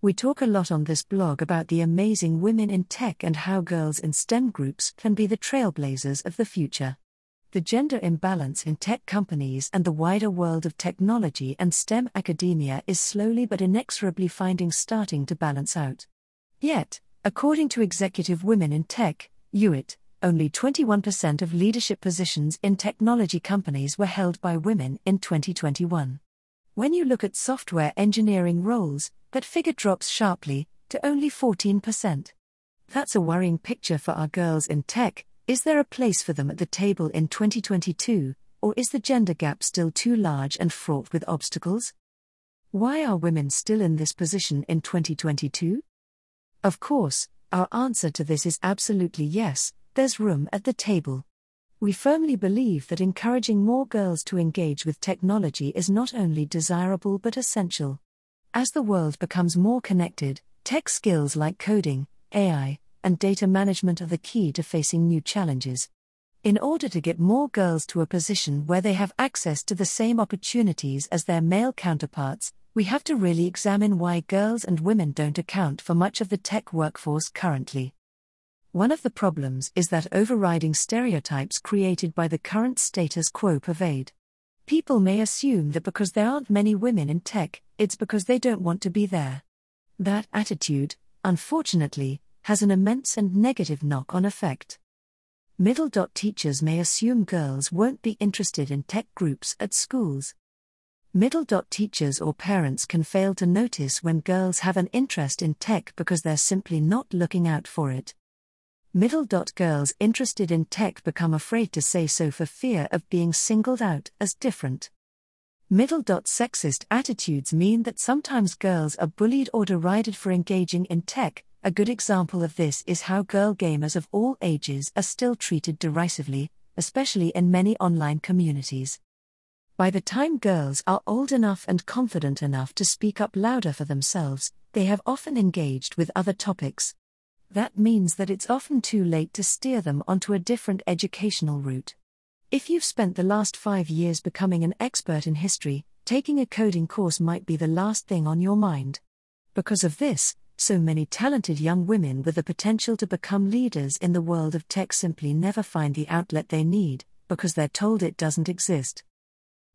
We talk a lot on this blog about the amazing women in tech and how girls in STEM groups can be the trailblazers of the future. The gender imbalance in tech companies and the wider world of technology and STEM academia is slowly but inexorably finding starting to balance out. Yet, according to Executive Women in Tech, UIT, only 21% of leadership positions in technology companies were held by women in 2021. When you look at software engineering roles, that figure drops sharply to only 14%. That's a worrying picture for our girls in tech, is there a place for them at the table in 2022, or is the gender gap still too large and fraught with obstacles? Why are women still in this position in 2022? Of course, our answer to this is absolutely yes, there's room at the table. We firmly believe that encouraging more girls to engage with technology is not only desirable but essential. As the world becomes more connected, tech skills like coding, AI, and data management are the key to facing new challenges. In order to get more girls to a position where they have access to the same opportunities as their male counterparts, we have to really examine why girls and women don't account for much of the tech workforce currently. One of the problems is that overriding stereotypes created by the current status quo pervade. People may assume that because there aren't many women in tech, it's because they don't want to be there. That attitude, unfortunately, has an immense and negative knock on effect. Middle dot teachers may assume girls won't be interested in tech groups at schools. Middle dot teachers or parents can fail to notice when girls have an interest in tech because they're simply not looking out for it. Middle dot girls interested in tech become afraid to say so for fear of being singled out as different. Middle dot sexist attitudes mean that sometimes girls are bullied or derided for engaging in tech, a good example of this is how girl gamers of all ages are still treated derisively, especially in many online communities. By the time girls are old enough and confident enough to speak up louder for themselves, they have often engaged with other topics. That means that it's often too late to steer them onto a different educational route. If you've spent the last five years becoming an expert in history, taking a coding course might be the last thing on your mind. Because of this, so many talented young women with the potential to become leaders in the world of tech simply never find the outlet they need, because they're told it doesn't exist.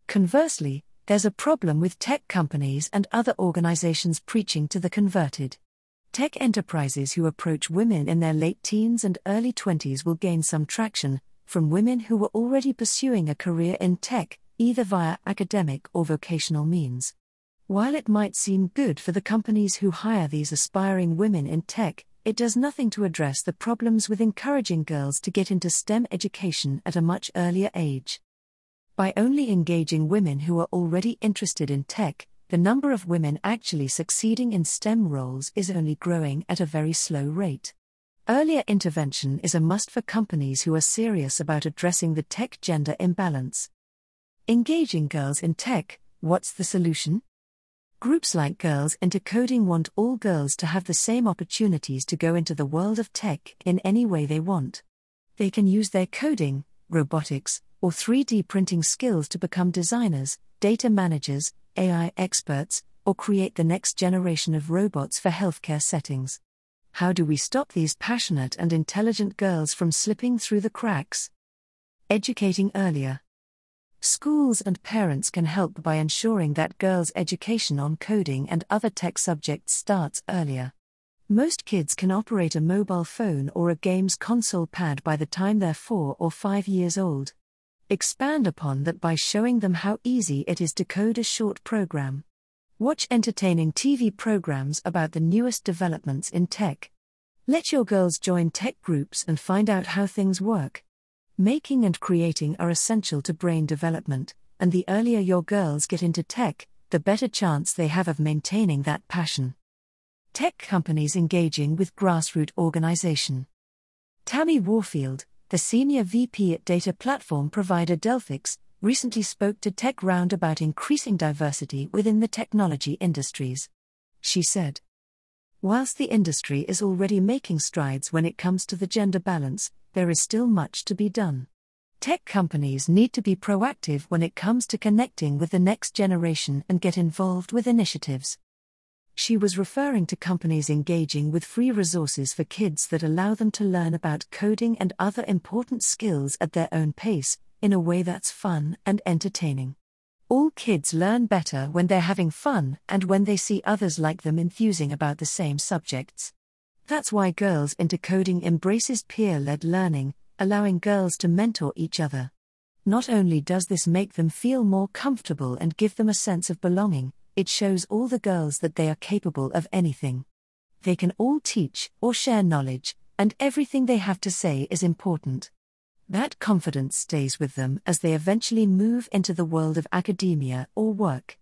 Conversely, there's a problem with tech companies and other organizations preaching to the converted. Tech enterprises who approach women in their late teens and early 20s will gain some traction from women who were already pursuing a career in tech, either via academic or vocational means. While it might seem good for the companies who hire these aspiring women in tech, it does nothing to address the problems with encouraging girls to get into STEM education at a much earlier age. By only engaging women who are already interested in tech, the number of women actually succeeding in STEM roles is only growing at a very slow rate. Earlier intervention is a must for companies who are serious about addressing the tech gender imbalance. Engaging girls in tech, what's the solution? Groups like Girls into Coding want all girls to have the same opportunities to go into the world of tech in any way they want. They can use their coding, robotics, or 3D printing skills to become designers, data managers, AI experts, or create the next generation of robots for healthcare settings. How do we stop these passionate and intelligent girls from slipping through the cracks? Educating earlier. Schools and parents can help by ensuring that girls' education on coding and other tech subjects starts earlier. Most kids can operate a mobile phone or a games console pad by the time they're 4 or 5 years old. Expand upon that by showing them how easy it is to code a short program. Watch entertaining TV programs about the newest developments in tech. Let your girls join tech groups and find out how things work. Making and creating are essential to brain development, and the earlier your girls get into tech, the better chance they have of maintaining that passion. Tech companies engaging with grassroots organization. Tammy Warfield, the senior VP at data platform provider Delphix, recently spoke to TechRound about increasing diversity within the technology industries. She said, Whilst the industry is already making strides when it comes to the gender balance, there is still much to be done. Tech companies need to be proactive when it comes to connecting with the next generation and get involved with initiatives. She was referring to companies engaging with free resources for kids that allow them to learn about coding and other important skills at their own pace, in a way that's fun and entertaining. All kids learn better when they're having fun and when they see others like them enthusing about the same subjects. That's why Girls into Coding embraces peer led learning, allowing girls to mentor each other. Not only does this make them feel more comfortable and give them a sense of belonging, it shows all the girls that they are capable of anything. They can all teach or share knowledge, and everything they have to say is important. That confidence stays with them as they eventually move into the world of academia or work.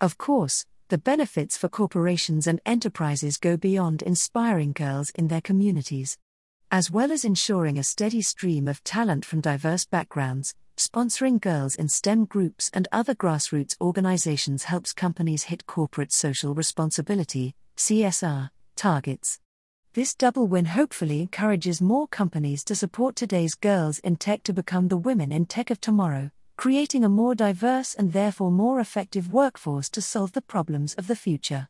Of course, the benefits for corporations and enterprises go beyond inspiring girls in their communities. As well as ensuring a steady stream of talent from diverse backgrounds, Sponsoring girls in STEM groups and other grassroots organizations helps companies hit corporate social responsibility CSR targets. This double win hopefully encourages more companies to support today's girls in tech to become the women in tech of tomorrow, creating a more diverse and therefore more effective workforce to solve the problems of the future.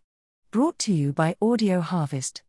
Brought to you by Audio Harvest.